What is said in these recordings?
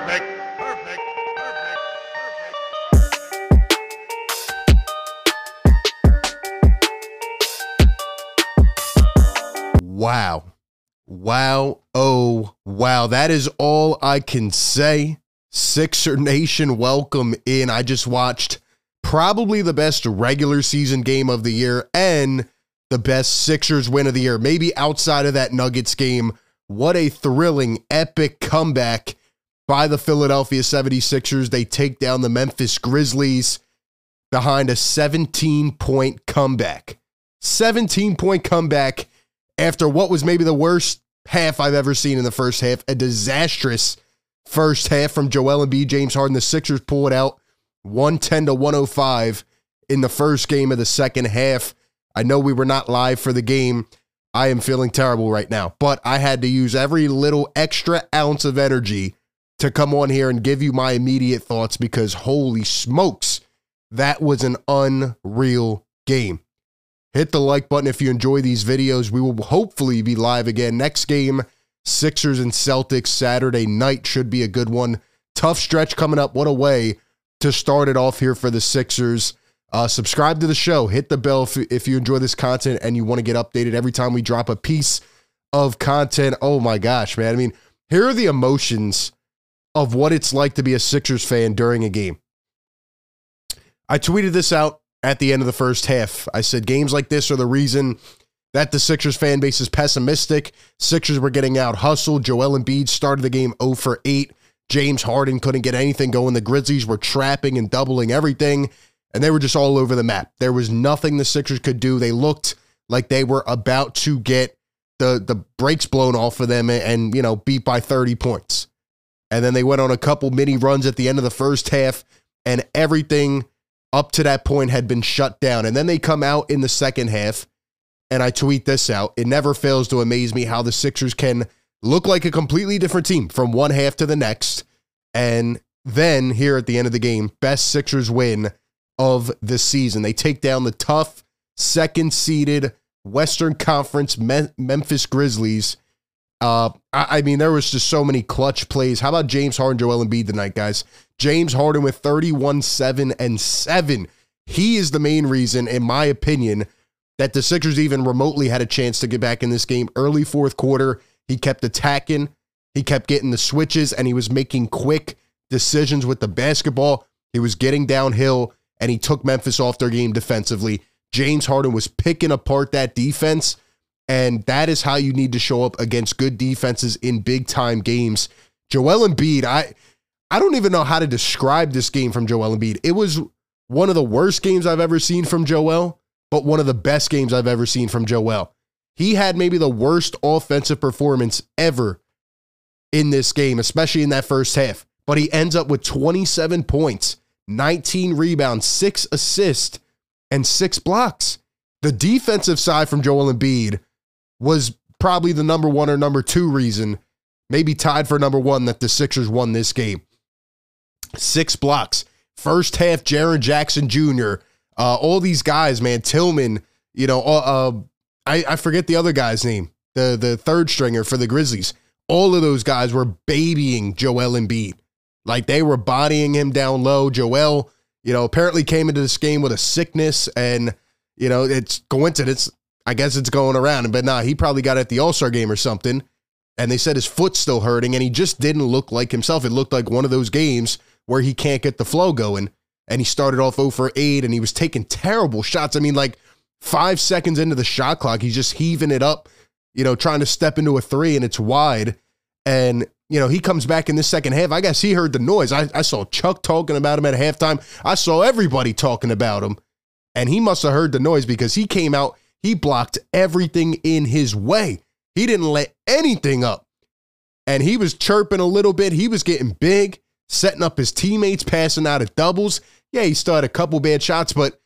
Perfect. Wow. Wow. Oh, wow. That is all I can say. Sixer Nation, welcome in. I just watched probably the best regular season game of the year and the best Sixers win of the year. Maybe outside of that Nuggets game. What a thrilling, epic comeback by the Philadelphia 76ers. They take down the Memphis Grizzlies behind a 17 point comeback. 17 point comeback after what was maybe the worst half I've ever seen in the first half, a disastrous first half from Joel Embiid, James Harden. The Sixers pull it out 110 to 105 in the first game of the second half. I know we were not live for the game. I am feeling terrible right now, but I had to use every little extra ounce of energy to come on here and give you my immediate thoughts because holy smokes, that was an unreal game. Hit the like button if you enjoy these videos. We will hopefully be live again next game. Sixers and Celtics Saturday night should be a good one. Tough stretch coming up. What a way to start it off here for the Sixers. Uh, subscribe to the show. Hit the bell if, if you enjoy this content and you want to get updated every time we drop a piece of content. Oh my gosh, man. I mean, here are the emotions of what it's like to be a Sixers fan during a game. I tweeted this out at the end of the first half. I said games like this are the reason that the Sixers fan base is pessimistic. Sixers were getting out hustled. Joel Embiid started the game 0 for 8. James Harden couldn't get anything going. The Grizzlies were trapping and doubling everything, and they were just all over the map. There was nothing the Sixers could do. They looked like they were about to get the the brakes blown off of them and, and you know beat by 30 points. And then they went on a couple mini runs at the end of the first half, and everything up to that point had been shut down. And then they come out in the second half, and I tweet this out. It never fails to amaze me how the Sixers can look like a completely different team from one half to the next. And then here at the end of the game, best Sixers win of the season. They take down the tough second seeded Western Conference Me- Memphis Grizzlies. Uh, I, I mean, there was just so many clutch plays. How about James Harden, Joel Embiid tonight, guys? James Harden with 31, 7, and 7. He is the main reason, in my opinion, that the Sixers even remotely had a chance to get back in this game. Early fourth quarter, he kept attacking, he kept getting the switches, and he was making quick decisions with the basketball. He was getting downhill, and he took Memphis off their game defensively. James Harden was picking apart that defense, and that is how you need to show up against good defenses in big time games. Joel Embiid, I I don't even know how to describe this game from Joel Embiid. It was one of the worst games I've ever seen from Joel, but one of the best games I've ever seen from Joel. He had maybe the worst offensive performance ever in this game, especially in that first half. But he ends up with 27 points, 19 rebounds, six assists, and six blocks. The defensive side from Joel Embiid was probably the number one or number two reason, maybe tied for number one, that the Sixers won this game. Six blocks. First half, Jaren Jackson Jr., uh, all these guys, man, Tillman, you know, uh, uh, I, I forget the other guy's name, the, the third stringer for the Grizzlies. All of those guys were babying Joel Embiid. Like they were bodying him down low. Joel, you know, apparently came into this game with a sickness and, you know, it's coincidence. I guess it's going around, but nah, he probably got at the All Star game or something. And they said his foot's still hurting and he just didn't look like himself. It looked like one of those games where he can't get the flow going. And he started off 0 for 8 and he was taking terrible shots. I mean, like five seconds into the shot clock, he's just heaving it up, you know, trying to step into a three and it's wide. And, you know, he comes back in the second half. I guess he heard the noise. I, I saw Chuck talking about him at halftime. I saw everybody talking about him. And he must have heard the noise because he came out, he blocked everything in his way. He didn't let anything up. And he was chirping a little bit. He was getting big, setting up his teammates, passing out of doubles. Yeah, he had a couple bad shots, but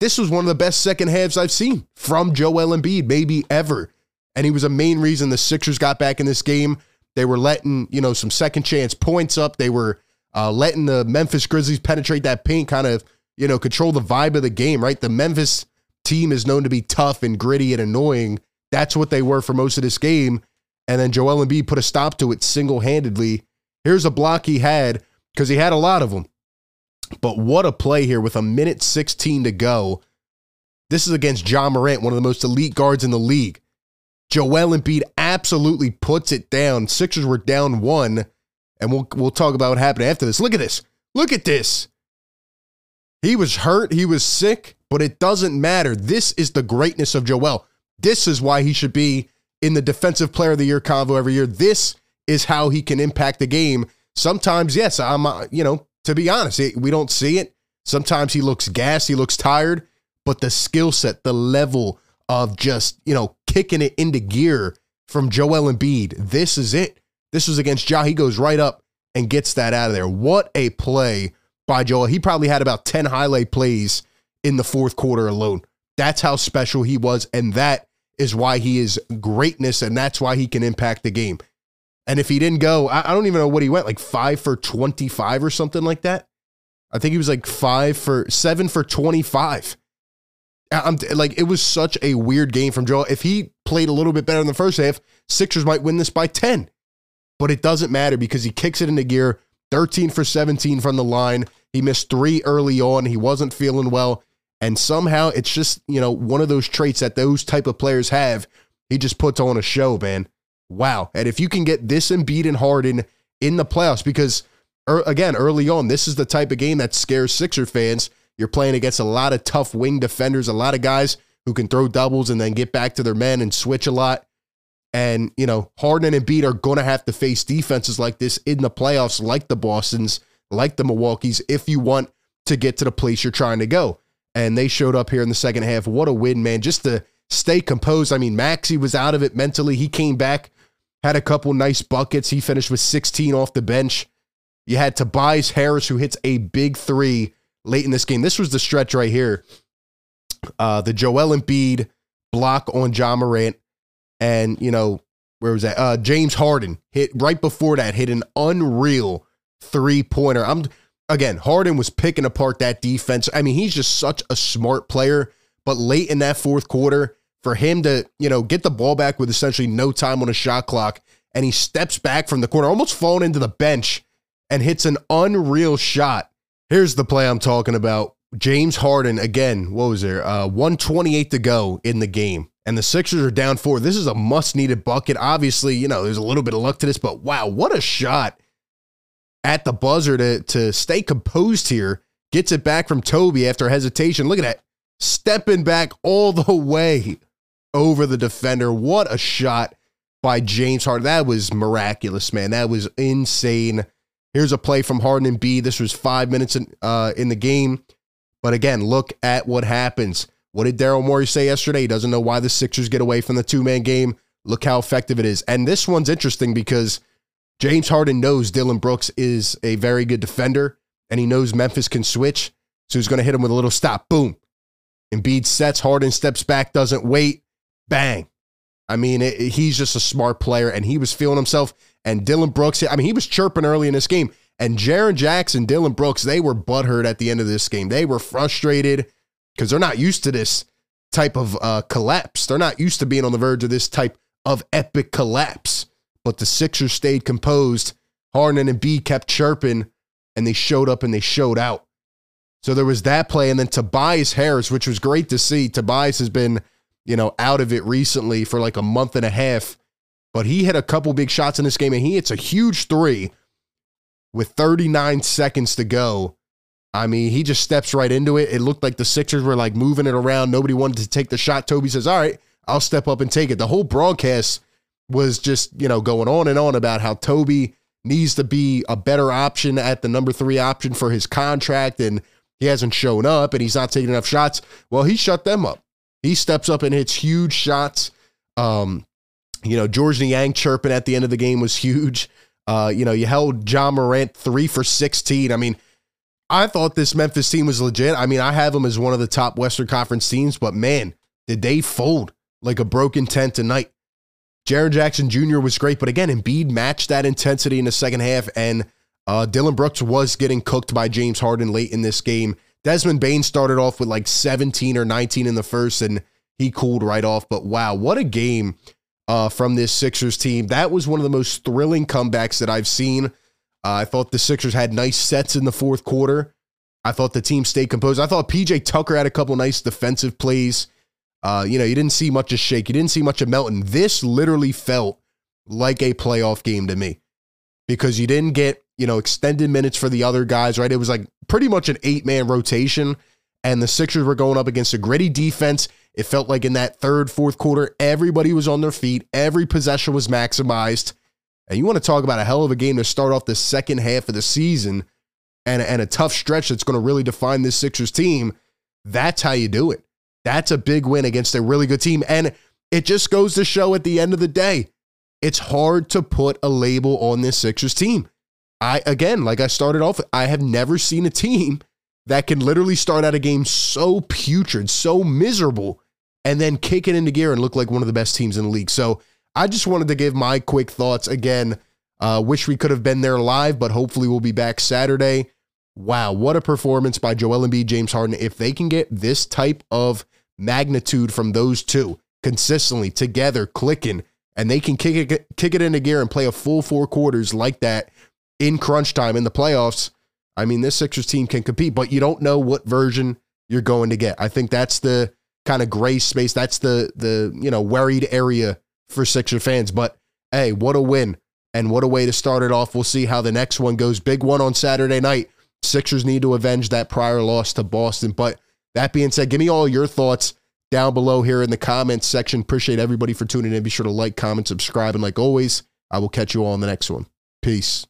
this was one of the best second halves I've seen from Joel Embiid, maybe ever. And he was a main reason the Sixers got back in this game. They were letting, you know, some second chance points up. They were uh, letting the Memphis Grizzlies penetrate that paint, kind of, you know, control the vibe of the game, right? The Memphis team is known to be tough and gritty and annoying. That's what they were for most of this game. And then Joel Embiid put a stop to it single handedly Here's a block he had because he had a lot of them. But what a play here with a minute 16 to go. This is against Ja Morant, one of the most elite guards in the league. Joel Embiid absolutely puts it down. Sixers were down one, and we'll we'll talk about what happened after this. Look at this. Look at this. He was hurt, he was sick, but it doesn't matter. This is the greatness of Joel. This is why he should be in the defensive player of the year convo every year. This is how he can impact the game. Sometimes, yes, I'm uh, you know, to be honest, we don't see it. Sometimes he looks gassed, he looks tired, but the skill set, the level of just, you know, kicking it into gear from Joel Embiid, this is it. This was against Ja. He goes right up and gets that out of there. What a play by Joel. He probably had about 10 highlight plays in the fourth quarter alone. That's how special he was. And that is why he is greatness. And that's why he can impact the game. And if he didn't go, I, I don't even know what he went, like five for 25 or something like that. I think he was like five for seven for 25. I'm like, it was such a weird game from Joel. If he played a little bit better in the first half, Sixers might win this by 10. But it doesn't matter because he kicks it into gear 13 for 17 from the line. He missed three early on. He wasn't feeling well. And somehow it's just, you know, one of those traits that those type of players have. He just puts on a show, man. Wow. And if you can get this Embiid and Harden in the playoffs, because er, again, early on, this is the type of game that scares Sixer fans. You're playing against a lot of tough wing defenders, a lot of guys who can throw doubles and then get back to their men and switch a lot. And, you know, Harden and Embiid are going to have to face defenses like this in the playoffs, like the Bostons, like the Milwaukee's, if you want to get to the place you're trying to go. And they showed up here in the second half. What a win, man. Just to stay composed. I mean, Maxey was out of it mentally. He came back had a couple nice buckets. He finished with 16 off the bench. You had Tobias Harris, who hits a big three late in this game. This was the stretch right here. Uh, the Joel Embiid block on Ja Morant. And, you know, where was that? Uh, James Harden hit right before that, hit an unreal three pointer. I'm again, Harden was picking apart that defense. I mean, he's just such a smart player. But late in that fourth quarter, for him to, you know, get the ball back with essentially no time on a shot clock. And he steps back from the corner, almost falling into the bench and hits an unreal shot. Here's the play I'm talking about. James Harden, again, what was there? Uh, 128 to go in the game. And the Sixers are down four. This is a must needed bucket. Obviously, you know, there's a little bit of luck to this, but wow, what a shot at the buzzer to, to stay composed here. Gets it back from Toby after hesitation. Look at that. Stepping back all the way over the defender. What a shot by James Harden. That was miraculous, man. That was insane. Here's a play from Harden Embiid. This was five minutes in, uh, in the game. But again, look at what happens. What did Daryl Morey say yesterday? He doesn't know why the Sixers get away from the two man game. Look how effective it is. And this one's interesting because James Harden knows Dillon Brooks is a very good defender and he knows Memphis can switch. So he's going to hit him with a little stop. Boom. Embiid sets, Harden steps back, doesn't wait bang. I mean, it, he's just a smart player, and he was feeling himself. And Dillon Brooks, I mean, he was chirping early in this game. And Jaren Jackson, Dylan Brooks, they were butthurt at the end of this game. They were frustrated because they're not used to this type of uh, collapse. They're not used to being on the verge of this type of epic collapse. But the Sixers stayed composed. Harden Embiid kept chirping, and they showed up and they showed out. So there was that play. And then Tobias Harris, which was great to see. Tobias has been you know, out of it recently for like a month and a half. But he hit a couple big shots in this game and he hits a huge three with 39 seconds to go. I mean, he just steps right into it. It looked like the Sixers were like moving it around. Nobody wanted to take the shot. Toby says, All right, I'll step up and take it. The whole broadcast was just, you know, going on and on about how Toby needs to be a better option at the number three option for his contract and he hasn't shown up and he's not taking enough shots. Well, he shut them up. He steps up and hits huge shots. Um, you know, Georges Niang chirping at the end of the game was huge. Uh, you know, you held Ja Morant three for 16. I mean, I thought this Memphis team was legit. I mean, I have them as one of the top Western Conference teams, but man, did they fold like a broken tent tonight. Jaren Jackson Jr. was great, but again, Embiid matched that intensity in the second half, and uh, Dillon Brooks was getting cooked by James Harden late in this game. Desmond Bane started off with like 17 or 19 in the first, and he cooled right off. But wow, what a game uh, from this Sixers team. That was one of the most thrilling comebacks that I've seen Uh, I thought the Sixers had nice sets in the fourth quarter. I thought the team stayed composed. I thought PJ Tucker had a couple nice defensive plays. Uh, you know, you didn't see much of Shake. You didn't see much of Melton. This literally felt like a playoff game to me because you didn't get, you know, extended minutes for the other guys, right? It was like pretty much an eight man rotation, and the Sixers were going up against a gritty defense. It felt like in that third, fourth quarter, everybody was on their feet, every possession was maximized. And you want to talk about a hell of a game to start off the second half of the season and, and a tough stretch that's going to really define this Sixers team. That's how you do it. That's a big win against a really good team. And it just goes to show at the end of the day, it's hard to put a label on this Sixers team. I, again, like I started off, I have never seen a team that can literally start out a game so putrid, so miserable, and then kick it into gear and look like one of the best teams in the league. So I just wanted to give my quick thoughts. Again, uh, wish we could have been there live, but hopefully we'll be back Saturday. Wow, what a performance by Joel Embiid, James Harden. If they can get this type of magnitude from those two consistently together, clicking, and they can kick it, kick it into gear and play a full four quarters like that in crunch time in the playoffs, I mean, this Sixers team can compete, but you don't know what version you're going to get. I think that's the kind of gray space. That's the the you know worried area for Sixer fans. But hey, what a win and what a way to start it off. We'll see how the next one goes. Big one on Saturday night. Sixers need to avenge that prior loss to Boston. But that being said, give me all your thoughts down below here in the comments section. Appreciate everybody for tuning in. Be sure to like, comment, subscribe, and like always, I will catch you all in the next one. Peace.